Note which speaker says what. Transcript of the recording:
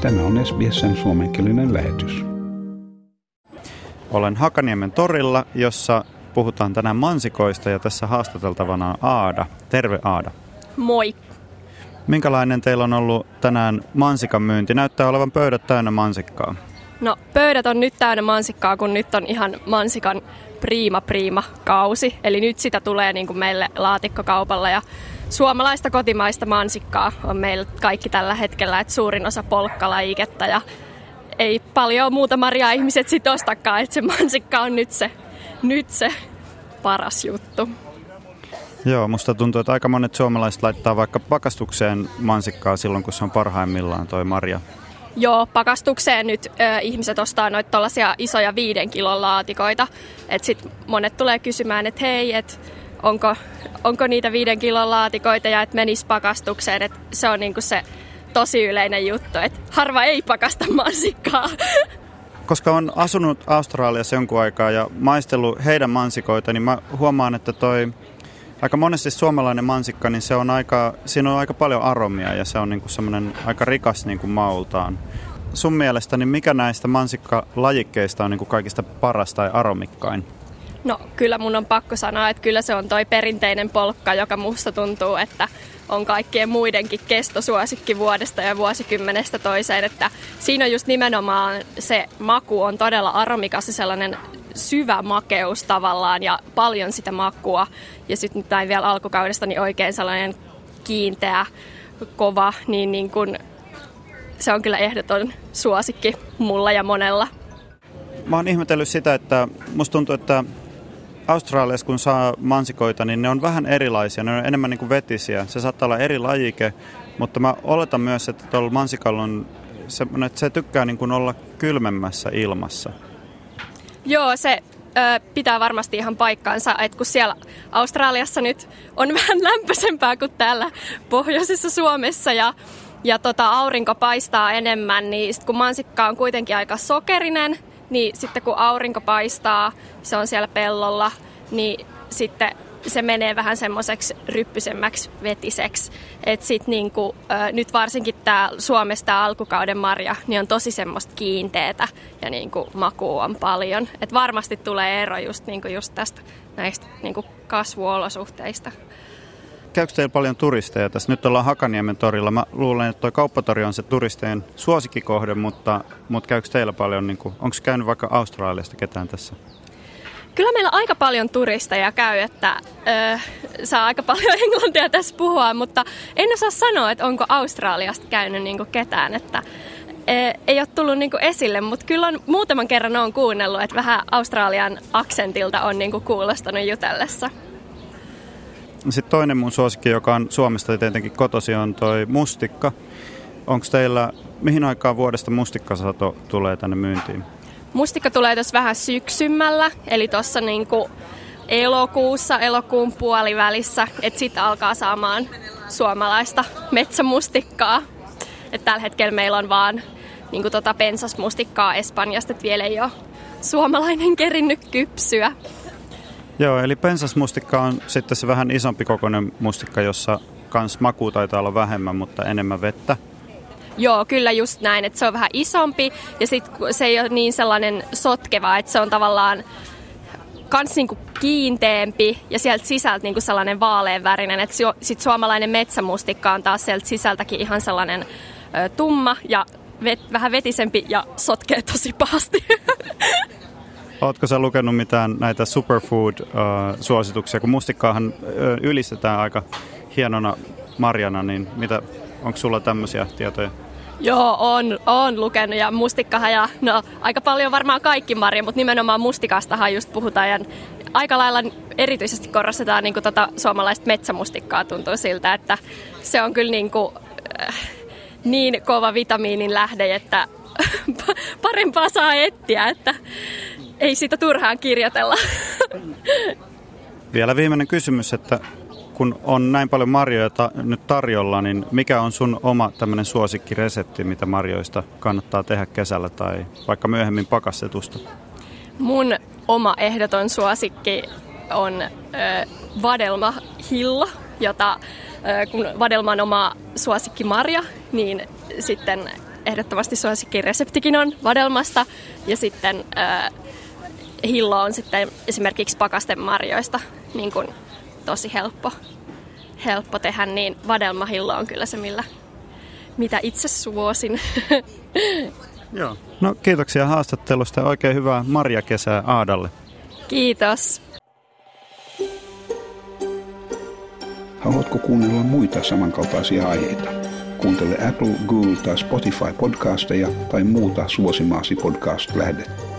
Speaker 1: Tämä on SBSn suomenkielinen lähetys.
Speaker 2: Olen Hakaniemen torilla, jossa puhutaan tänään mansikoista ja tässä haastateltavana on Aada. Terve Aada.
Speaker 3: Moi.
Speaker 2: Minkälainen teillä on ollut tänään mansikan myynti? Näyttää olevan pöydät täynnä mansikkaa.
Speaker 3: No pöydät on nyt täynnä mansikkaa, kun nyt on ihan mansikan priima priima kausi. Eli nyt sitä tulee niin kuin meille laatikkokaupalla ja suomalaista kotimaista mansikkaa on meillä kaikki tällä hetkellä, että suurin osa polkkalajiketta ja ei paljon muuta marjaa ihmiset sit ostakaan, että se mansikka on nyt se, nyt se paras juttu.
Speaker 2: Joo, musta tuntuu, että aika monet suomalaiset laittaa vaikka pakastukseen mansikkaa silloin, kun se on parhaimmillaan toi marja.
Speaker 3: Joo, pakastukseen nyt ö, ihmiset ostaa noita isoja viiden kilon laatikoita. Et sit monet tulee kysymään, että hei, et onko, onko niitä viiden kilon laatikoita ja että menis pakastukseen. Et se on niinku se tosi yleinen juttu, että harva ei pakasta mansikkaa.
Speaker 2: Koska on asunut Australiassa jonkun aikaa ja maistellut heidän mansikoita, niin mä huomaan, että toi aika monesti suomalainen mansikka, niin se on aika, siinä on aika paljon aromia ja se on niinku semmoinen aika rikas niinku maultaan. Sun mielestä, niin mikä näistä mansikkalajikkeista on niinku kaikista paras tai aromikkain?
Speaker 3: No kyllä mun on pakko sanoa, että kyllä se on toi perinteinen polkka, joka musta tuntuu, että on kaikkien muidenkin kestosuosikki vuodesta ja vuosikymmenestä toiseen. Että siinä on just nimenomaan se maku on todella aromikas ja sellainen syvä makeus tavallaan ja paljon sitä makua. Ja sitten näin vielä alkukaudesta niin oikein sellainen kiinteä, kova, niin, niin kun, se on kyllä ehdoton suosikki mulla ja monella.
Speaker 2: Mä oon ihmetellyt sitä, että musta tuntuu, että Australiassa kun saa mansikoita, niin ne on vähän erilaisia. Ne on enemmän niin kuin vetisiä. Se saattaa olla eri lajike, mutta mä oletan myös, että tuolla mansikalla on semmoinen, että se tykkää niin kuin olla kylmemmässä ilmassa.
Speaker 3: Joo, se ö, pitää varmasti ihan paikkaansa, että kun siellä Australiassa nyt on vähän lämpöisempää kuin täällä pohjoisessa Suomessa ja ja tota, aurinko paistaa enemmän, niin sit kun mansikka on kuitenkin aika sokerinen, niin sitten kun aurinko paistaa, se on siellä pellolla, niin sitten se menee vähän semmoiseksi ryppysemmäksi vetiseksi. Et sit niinku, ö, nyt varsinkin tämä Suomesta tää alkukauden marja, niin on tosi semmoista kiinteetä ja niinku maku on paljon. Et varmasti tulee ero just, niinku just tästä näistä niinku kasvuolosuhteista.
Speaker 2: Käykö teillä paljon turisteja tässä? Nyt ollaan Hakaniemen torilla. Mä luulen, että tuo kauppatori on se turistien suosikkikohde, mutta, mutta käykö teillä paljon, niin onko käynyt vaikka Australiasta ketään tässä?
Speaker 3: Kyllä meillä aika paljon turisteja käy, että ö, saa aika paljon englantia tässä puhua, mutta en osaa sanoa, että onko Australiasta käynyt niin ketään, että ei ole tullut niin esille, mutta kyllä on, muutaman kerran on kuunnellut, että vähän Australian aksentilta on niin kuulostanut jutellessa.
Speaker 2: Sitten toinen mun suosikki, joka on Suomesta tietenkin kotosi, on toi mustikka. Onko teillä, mihin aikaan vuodesta mustikkasato tulee tänne myyntiin?
Speaker 3: Mustikka tulee tuossa vähän syksymällä, eli tuossa niinku elokuussa, elokuun puolivälissä, että sitten alkaa saamaan suomalaista metsämustikkaa. Et tällä hetkellä meillä on vaan niinku tota pensasmustikkaa Espanjasta, että vielä ei ole suomalainen kerinnyt kypsyä.
Speaker 2: Joo, eli pensasmustikka on sitten se vähän isompi kokoinen mustikka, jossa kans maku taitaa olla vähemmän, mutta enemmän vettä.
Speaker 3: Joo, kyllä just näin, että se on vähän isompi ja sit se ei ole niin sellainen sotkeva, että se on tavallaan kans niinku kiinteempi ja sieltä sisältä niinku sellainen vaaleanvärinen. Että sit suomalainen metsämustikka on taas sieltä sisältäkin ihan sellainen ö, tumma ja vet, vähän vetisempi ja sotkee tosi pahasti.
Speaker 2: Oletko sä lukenut mitään näitä superfood-suosituksia, kun mustikkaahan ylistetään aika hienona marjana, niin mitä, onko sulla tämmöisiä tietoja?
Speaker 3: Joo, on, on lukenut ja mustikkahan ja no aika paljon varmaan kaikki marja, mutta nimenomaan mustikastahan just puhutaan ja aika lailla erityisesti korostetaan niin tota suomalaista metsämustikkaa tuntuu siltä, että se on kyllä niin, kuin, äh, niin kova vitamiinin lähde, että parempaa saa etsiä, että ei sitä turhaan kirjoitella.
Speaker 2: Vielä viimeinen kysymys, että kun on näin paljon marjoja ta- nyt tarjolla, niin mikä on sun oma tämmöinen suosikkiresepti, mitä marjoista kannattaa tehdä kesällä tai vaikka myöhemmin pakastetusta?
Speaker 3: Mun oma ehdoton suosikki on ö, vadelmahillo, jota ö, kun vadelma on oma suosikkimarja, niin sitten ehdottomasti suosikkireseptikin on vadelmasta. Ja sitten ää, hillo on sitten esimerkiksi pakastemarjoista niin kuin tosi helppo, helppo tehdä, niin vadelmahillo on kyllä se, millä, mitä itse suosin.
Speaker 2: Joo. No kiitoksia haastattelusta ja oikein hyvää marjakesää Aadalle.
Speaker 3: Kiitos.
Speaker 1: Haluatko kuunnella muita samankaltaisia aiheita? Kuuntele Apple, Google tai Spotify podcasteja tai muuta suosimaasi podcast-lähdettä.